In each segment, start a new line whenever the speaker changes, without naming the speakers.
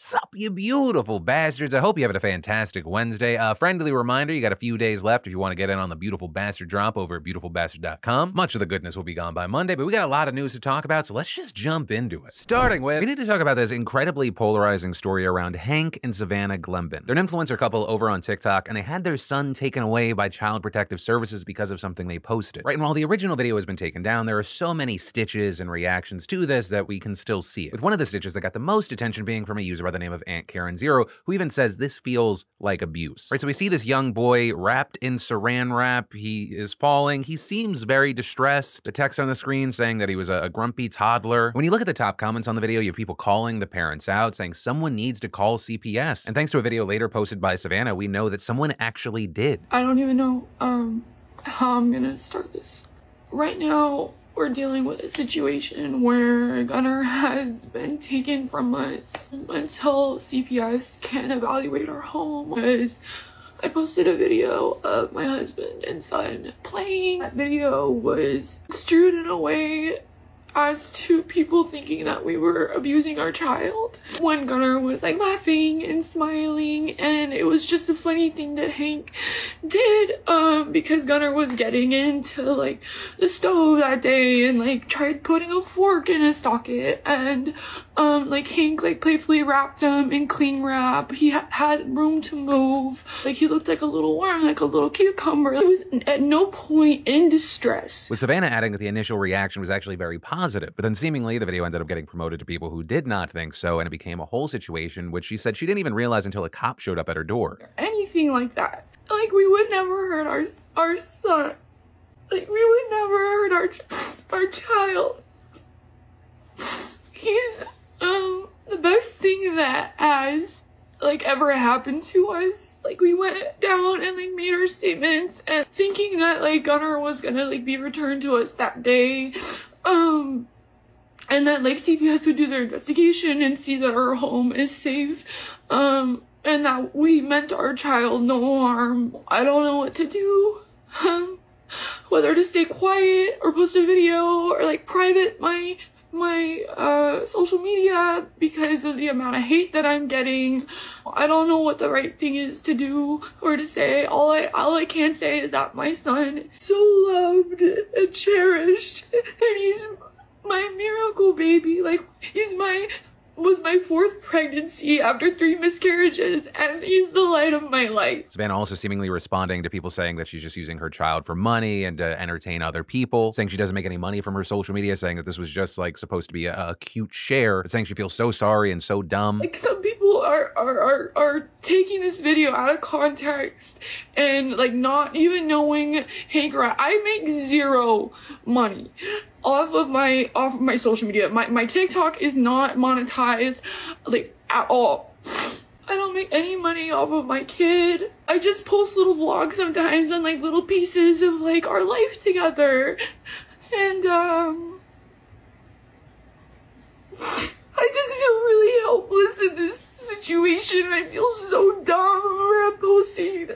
Sup, you beautiful bastards. I hope you're having a fantastic Wednesday. A uh, friendly reminder you got a few days left if you want to get in on the Beautiful Bastard drop over at beautifulbastard.com. Much of the goodness will be gone by Monday, but we got a lot of news to talk about, so let's just jump into it. Starting with, we need to talk about this incredibly polarizing story around Hank and Savannah Glenben. They're an influencer couple over on TikTok, and they had their son taken away by Child Protective Services because of something they posted. Right, and while the original video has been taken down, there are so many stitches and reactions to this that we can still see it. With one of the stitches that got the most attention being from a user by the name of Aunt Karen Zero, who even says this feels like abuse. Right, so we see this young boy wrapped in saran wrap. He is falling. He seems very distressed. The text on the screen saying that he was a, a grumpy toddler. When you look at the top comments on the video, you have people calling the parents out, saying someone needs to call CPS. And thanks to a video later posted by Savannah, we know that someone actually did.
I don't even know um how I'm gonna start this. Right now, we're dealing with a situation where Gunnar has been taken from us until CPS can evaluate our home. Because I posted a video of my husband and son playing. That video was strewed in a way as to people thinking that we were abusing our child. When Gunnar was like laughing and smiling and it was just a funny thing that Hank did um because Gunnar was getting into like the stove that day and like tried putting a fork in his socket and um like Hank like playfully wrapped him in cling wrap. He ha- had room to move. Like he looked like a little worm, like a little cucumber. He was at no point in distress.
With Savannah adding that the initial reaction was actually very positive, but then seemingly the video ended up getting promoted to people who did not think so, and it became a whole situation which she said she didn't even realize until a cop showed up at her door.
Anything like that. Like we would never hurt our our son. Like we would never hurt our our child. He's um the best thing that has like ever happened to us. Like we went down and like made our statements and thinking that like Gunnar was gonna like be returned to us that day. Um and that like CPS would do their investigation and see that our home is safe. Um and that we meant our child no harm. I don't know what to do. Um, whether to stay quiet or post a video or like private my my uh social media because of the amount of hate that I'm getting. I don't know what the right thing is to do or to say. All I all I can say is that my son so loved and cherished and he's my miracle baby. Like he's my was my fourth pregnancy after three miscarriages, and he's the light of my life.
Savannah also seemingly responding to people saying that she's just using her child for money and to entertain other people, saying she doesn't make any money from her social media, saying that this was just like supposed to be a, a cute share, but saying she feels so sorry and so dumb.
Like some people are are are, are taking this video out of context and like not even knowing Hank. I make zero money off of my off of my social media. My my TikTok is not monetized like at all. I don't make any money off of my kid. I just post little vlogs sometimes and like little pieces of like our life together. And um I just feel really helpless in this situation. I feel so dumb for posting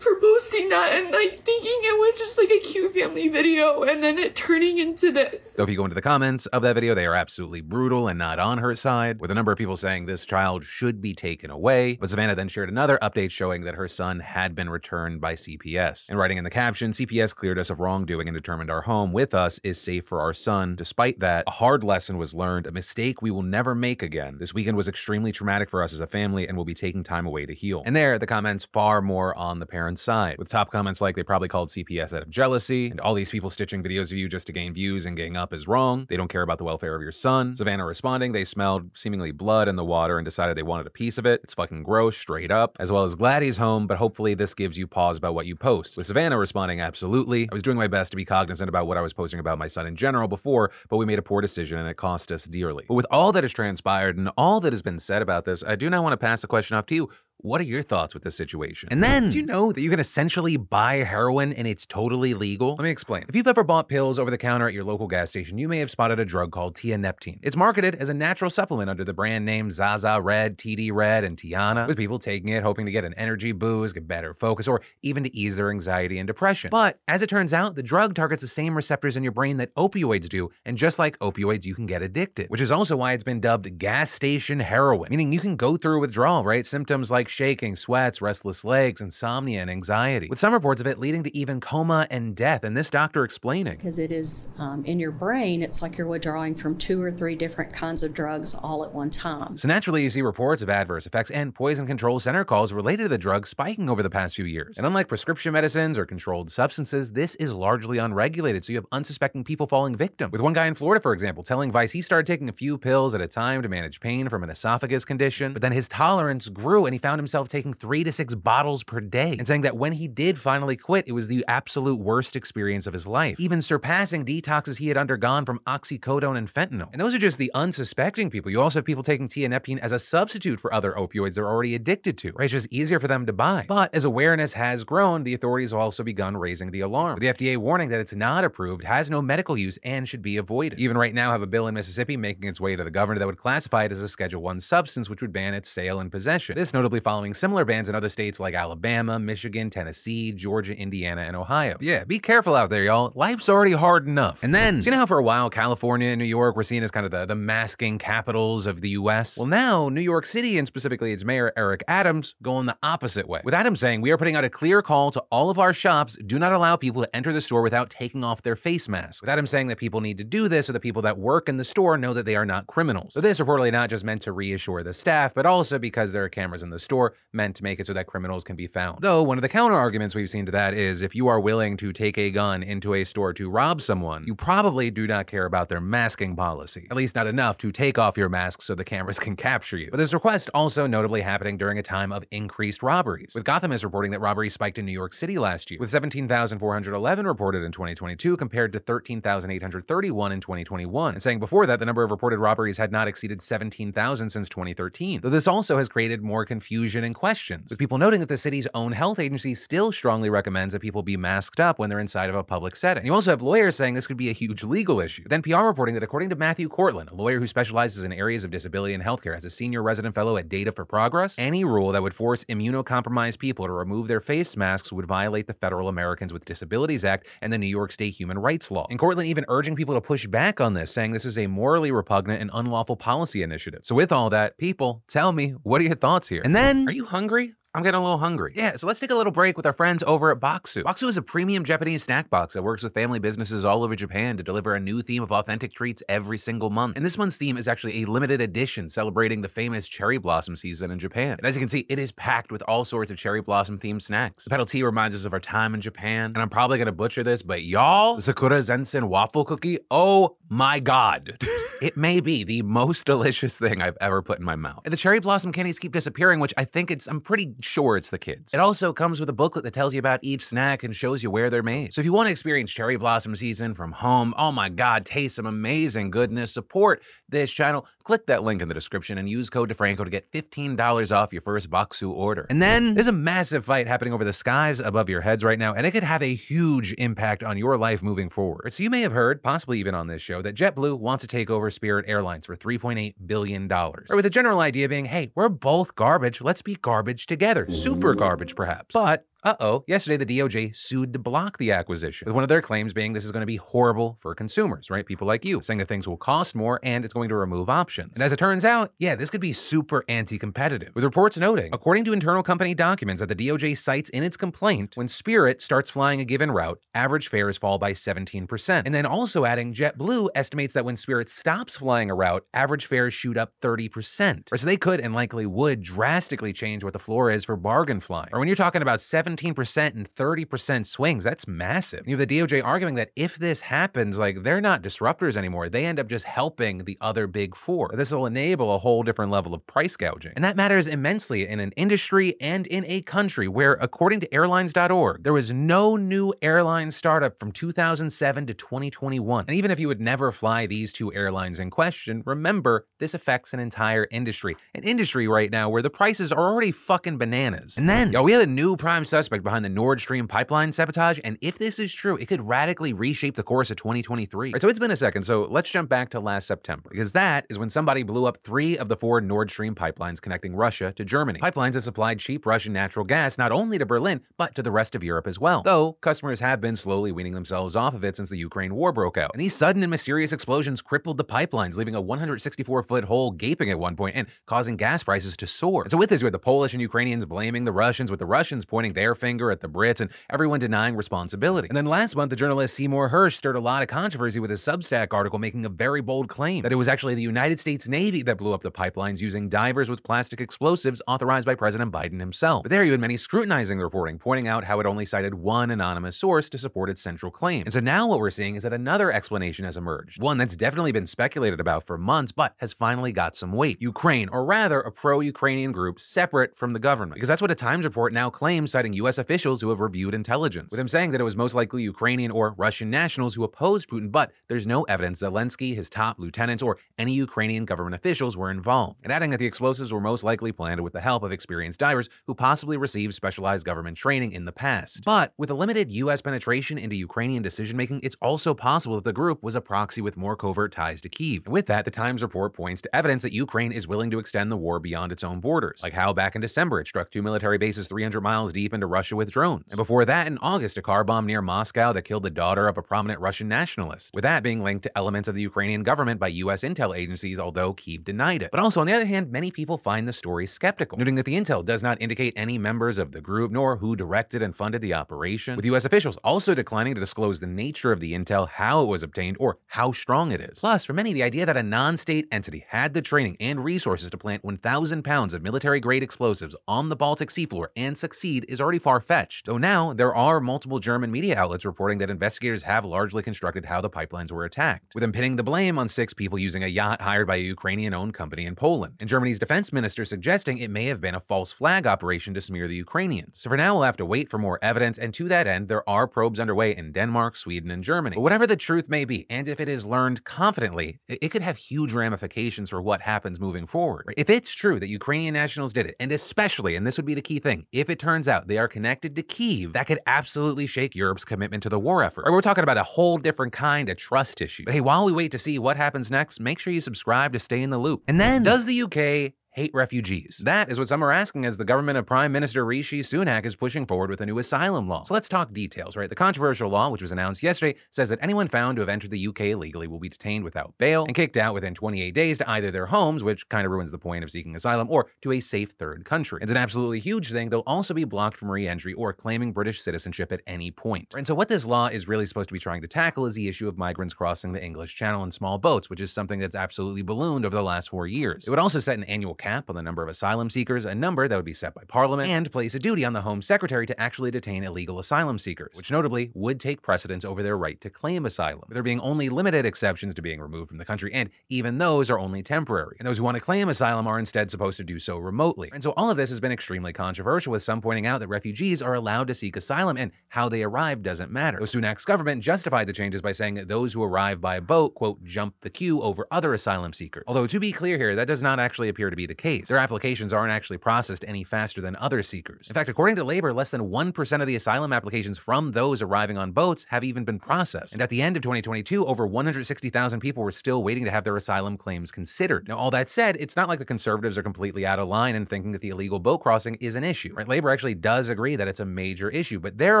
for posting that and like thinking it was just like a cute family video and then it turning into this.
So if you go into the comments of that video, they are absolutely brutal and not on her side, with a number of people saying this child should be taken away. But Savannah then shared another update showing that her son had been returned by CPS. And writing in the caption, CPS cleared us of wrongdoing and determined our home with us is safe for our son. Despite that, a hard lesson was learned, a mistake we will never make again. This weekend was extremely traumatic for us as a family and we'll be taking time away to heal. And there, the comments far more on the parents' side, with top comments like they probably called CPS out of jealousy, and all these people stitching videos of you just to gain views and gang up is wrong. They don't care about the welfare of your son. Savannah responding, they smelled seemingly blood in the water and decided they wanted a piece of it. It's fucking gross, straight up. As well as glad he's home, but hopefully this gives you pause about what you post. With Savannah responding, absolutely. I was doing my best to be cognizant about what I was posting about my son in general before, but we made a poor decision and it cost us dearly. But with all that has transpired and all that has been said about this, I do now want to pass the question off to you. What are your thoughts with this situation? And then, do you know that you can essentially buy heroin and it's totally legal? Let me explain. If you've ever bought pills over the counter at your local gas station, you may have spotted a drug called tianeptine. It's marketed as a natural supplement under the brand name Zaza Red, TD Red, and Tiana, with people taking it hoping to get an energy boost, get better focus, or even to ease their anxiety and depression. But as it turns out, the drug targets the same receptors in your brain that opioids do, and just like opioids, you can get addicted, which is also why it's been dubbed gas station heroin, meaning you can go through withdrawal, right? Symptoms like shaking, sweats, restless legs, insomnia, and anxiety, with some reports of it leading to even coma and death. And this doctor explaining.
Because it is um, in your brain, it's like you're withdrawing from two or three different kinds of drugs all at one time.
So naturally, you see reports of adverse effects and poison control center calls related to the drug spiking over the past few years. And unlike prescription medicines or controlled substances, this is largely unregulated, so you have unsuspecting people falling victim. With one guy in Florida, for example, telling Vice he started taking a few pills at a time to manage pain from an esophagus condition, but then his tolerance grew and he found himself taking three to six bottles per day, and saying that when he did finally quit, it was the absolute worst experience of his life, even surpassing detoxes he had undergone from oxycodone and fentanyl. And those are just the unsuspecting people. You also have people taking tianeptine as a substitute for other opioids they're already addicted to, right? It's just easier for them to buy. But as awareness has grown, the authorities have also begun raising the alarm, the FDA warning that it's not approved, has no medical use, and should be avoided. Even right now, have a bill in Mississippi making its way to the governor that would classify it as a Schedule 1 substance, which would ban its sale and possession. This notably following similar bans in other states like Alabama, Michigan, Tennessee, Georgia, Indiana, and Ohio. Yeah, be careful out there, y'all. Life's already hard enough. And then, so you know how for a while California and New York were seen as kind of the, the masking capitals of the US? Well, now New York City and specifically its mayor Eric Adams going the opposite way. With Adams saying, "We are putting out a clear call to all of our shops: do not allow people to enter the store without taking off their face masks." With Adams saying that people need to do this so that people that work in the store know that they are not criminals. So this reportedly not just meant to reassure the staff, but also because there are cameras in the store, meant to make it so that criminals can be found. Though one of the counter arguments we've seen to that is if you are willing to take a gun into a store to rob someone, you probably do not care about their masking policy. At least not enough to take off your mask so the cameras can capture you. But this request also notably happening during a time of increased robberies. With Gotham Gothamist reporting that robberies spiked in New York City last year, with 17,411 reported in 2022 compared to 13,831 in 2021, and saying before that the number of reported robberies had not exceeded 17,000 since 2013. Though this also has created more confusion and questions, with people noting that the city's own health agency still strongly recommends that people be masked up when they're inside of a public setting. You also have lawyers saying this could be a huge legal issue. NPR reporting that according to Matthew Cortland, a lawyer who specializes in areas of disability and healthcare as a senior resident fellow at Data for Progress, any rule that would force immunocompromised people to remove their face masks would violate the Federal Americans with Disabilities Act and the New York State Human Rights Law. And Cortland even urging people to push back on this, saying this is a morally repugnant and unlawful policy initiative. So with all that, people, tell me, what are your thoughts here? And are you hungry? I'm getting a little hungry. Yeah, so let's take a little break with our friends over at Bokksu. Bokksu is a premium Japanese snack box that works with family businesses all over Japan to deliver a new theme of authentic treats every single month. And this month's theme is actually a limited edition celebrating the famous cherry blossom season in Japan. And as you can see, it is packed with all sorts of cherry blossom themed snacks. The pedal tea reminds us of our time in Japan, and I'm probably gonna butcher this, but y'all, Sakura Zensen waffle cookie, oh my god. it may be the most delicious thing I've ever put in my mouth. And the cherry blossom candies keep disappearing, which I think it's, I'm pretty sure it's the kids. It also comes with a booklet that tells you about each snack and shows you where they're made. So if you want to experience cherry blossom season from home, oh my god, taste some amazing goodness, support this channel, click that link in the description and use code DeFranco to get $15 off your first Bokksu order. And then there's a massive fight happening over the skies above your heads right now, and it could have a huge impact on your life moving forward. So you may have heard, possibly even on this show, that JetBlue wants to take over Spirit Airlines for $3.8 billion. Or with the general idea being, hey, we're both garbage, let's be garbage together. Super garbage, perhaps. But uh oh, yesterday the DOJ sued to block the acquisition, with one of their claims being this is going to be horrible for consumers, right? People like you, saying that things will cost more and it's going to remove options. And as it turns out, yeah, this could be super anti competitive, with reports noting, according to internal company documents that the DOJ cites in its complaint, when Spirit starts flying a given route, average fares fall by 17%. And then also adding, JetBlue estimates that when Spirit stops flying a route, average fares shoot up 30%. Or so they could and likely would drastically change what the floor is for bargain flying. Or when you're talking about 17 17% and 30% swings. That's massive. You have the DOJ arguing that if this happens, like they're not disruptors anymore. They end up just helping the other big four. This will enable a whole different level of price gouging. And that matters immensely in an industry and in a country where, according to airlines.org, there was no new airline startup from 2007 to 2021. And even if you would never fly these two airlines in question, remember this affects an entire industry. An industry right now where the prices are already fucking bananas. And then, yo, we have a new prime suspect behind the Nord Stream pipeline sabotage. And if this is true, it could radically reshape the course of 2023. Right, so it's been a second. So let's jump back to last September, because that is when somebody blew up three of the four Nord Stream pipelines connecting Russia to Germany. Pipelines that supplied cheap Russian natural gas not only to Berlin, but to the rest of Europe as well. Though customers have been slowly weaning themselves off of it since the Ukraine war broke out. And these sudden and mysterious explosions crippled the pipelines, leaving a 164 foot hole gaping at one point and causing gas prices to soar. And so, with this, we had the Polish and Ukrainians blaming the Russians, with the Russians pointing their finger at the Brits and everyone denying responsibility. And then last month, the journalist Seymour Hersh stirred a lot of controversy with his Substack article making a very bold claim that it was actually the United States Navy that blew up the pipelines using divers with plastic explosives authorized by President Biden himself. But there you had many scrutinizing the reporting, pointing out how it only cited one anonymous source to support its central claim. And so now what we're seeing is that another explanation has emerged, one that's definitely been speculated about for months, but has finally got some weight. Ukraine, or rather a pro-Ukrainian group separate from the government. Because that's what a Times report now claims, citing US officials who have reviewed intelligence, with him saying that it was most likely Ukrainian or Russian nationals who opposed Putin, but there's no evidence Zelensky, his top lieutenants, or any Ukrainian government officials were involved. And adding that the explosives were most likely planted with the help of experienced divers who possibly received specialized government training in the past. But with a limited US penetration into Ukrainian decision making, it's also possible that the group was a proxy with more covert ties to Kiev. And with that, the Times report points to evidence that Ukraine is willing to extend the war beyond its own borders, like how back in December it struck two military bases 300 miles deep into Russia with drones. And before that, in August, a car bomb near Moscow that killed the daughter of a prominent Russian nationalist, with that being linked to elements of the Ukrainian government by US intel agencies, although Kiev denied it. But also, on the other hand, many people find the story skeptical, noting that the intel does not indicate any members of the group nor who directed and funded the operation, with US officials also declining to disclose the nature of the intel, how it was obtained, or how strong it is. Plus, for many, the idea that a non state entity had the training and resources to plant 1,000 pounds of military grade explosives on the Baltic seafloor and succeed is already far fetched. Though now, there are multiple German media outlets reporting that investigators have largely constructed how the pipelines were attacked, with them pinning the blame on six people using a yacht hired by a Ukrainian owned company in Poland, and Germany's defense minister suggesting it may have been a false flag operation to smear the Ukrainians. So for now, we'll have to wait for more evidence, and to that end, there are probes underway in Denmark, Sweden, and Germany. But whatever the truth may be, and if it is learned confidently, it could have huge ramifications for what happens moving forward. If it's true that Ukrainian nationals did it, and especially, and this would be the key thing, if it turns out they are connected to Kiev, that could absolutely shake Europe's commitment to the war effort. We're talking about a whole different kind of trust issue. But hey, while we wait to see what happens next, make sure you subscribe to stay in the loop. And then, does the UK hate refugees? That is what some are asking as the government of Prime Minister Rishi Sunak is pushing forward with a new asylum law. So let's talk details, right? The controversial law, which was announced yesterday, says that anyone found to have entered the UK illegally will be detained without bail and kicked out within 28 days to either their homes, which kind of ruins the point of seeking asylum, or to a safe third country. It's an absolutely huge thing. They'll also be blocked from re-entry or claiming British citizenship at any point. And so what this law is really supposed to be trying to tackle is the issue of migrants crossing the English Channel in small boats, which is something that's absolutely ballooned over the last four years. It would also set an annual cap on the number of asylum seekers, a number that would be set by Parliament, and place a duty on the Home Secretary to actually detain illegal asylum seekers, which notably would take precedence over their right to claim asylum, there being only limited exceptions to being removed from the country, and even those are only temporary. And those who want to claim asylum are instead supposed to do so remotely. And so all of this has been extremely controversial, with some pointing out that refugees are allowed to seek asylum and how they arrive doesn't matter. The Sunak's government justified the changes by saying that those who arrive by boat, quote, jump the queue over other asylum seekers. Although to be clear here, that does not actually appear to be the case. Their applications aren't actually processed any faster than other seekers. In fact, according to Labor, less than 1% of the asylum applications from those arriving on boats have even been processed. And at the end of 2022, over 160,000 people were still waiting to have their asylum claims considered. Now, all that said, it's not like the conservatives are completely out of line in thinking that the illegal boat crossing is an issue. Right? Labor actually does agree that it's a major issue, but their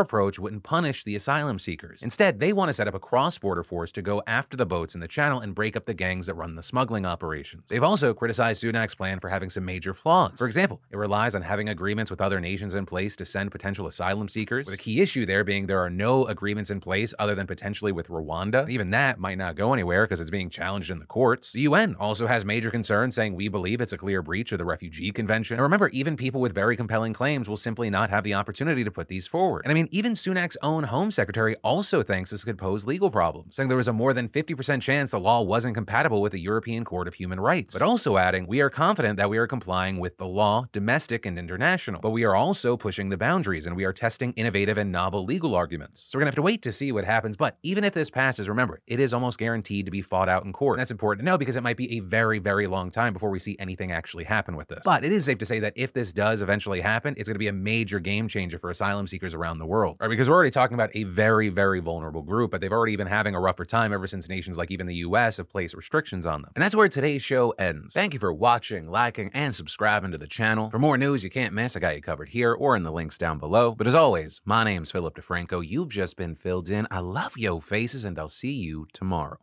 approach wouldn't punish the asylum seekers. Instead, they want to set up a cross-border force to go after the boats in the channel and break up the gangs that run the smuggling operations. They've also criticized Sunak's plan for having some major flaws. For example, it relies on having agreements with other nations in place to send potential asylum seekers, with a key issue there being there are no agreements in place other than potentially with Rwanda. Even that might not go anywhere because it's being challenged in the courts. The UN also has major concerns saying we believe it's a clear breach of the Refugee Convention. And remember, even people with very compelling claims will simply not have the opportunity to put these forward. And I mean, even Sunak's own Home Secretary also thinks this could pose legal problems, saying there was a more than 50% chance the law wasn't compatible with the European Court of Human Rights. But also adding, we are confident that we are complying with the law, domestic and international. But we are also pushing the boundaries and we are testing innovative and novel legal arguments. So we're gonna have to wait to see what happens. But even if this passes, remember, it is almost guaranteed to be fought out in court. And that's important to know because it might be a very, very long time before we see anything actually happen with this. But it is safe to say that if this does eventually happen, it's going to be a major game changer for asylum seekers around the world. Right? Because we're already talking about a very, very vulnerable group, but they've already been having a rougher time ever since nations like even the US have placed restrictions on them. And that's where today's show ends. Thank you for watching, liking, and subscribing to the channel. For more news you can't miss, I got you covered here or in the links down below. But as always, my name's Philip DeFranco. You've just been filled in. I love yo faces, and I'll see you tomorrow.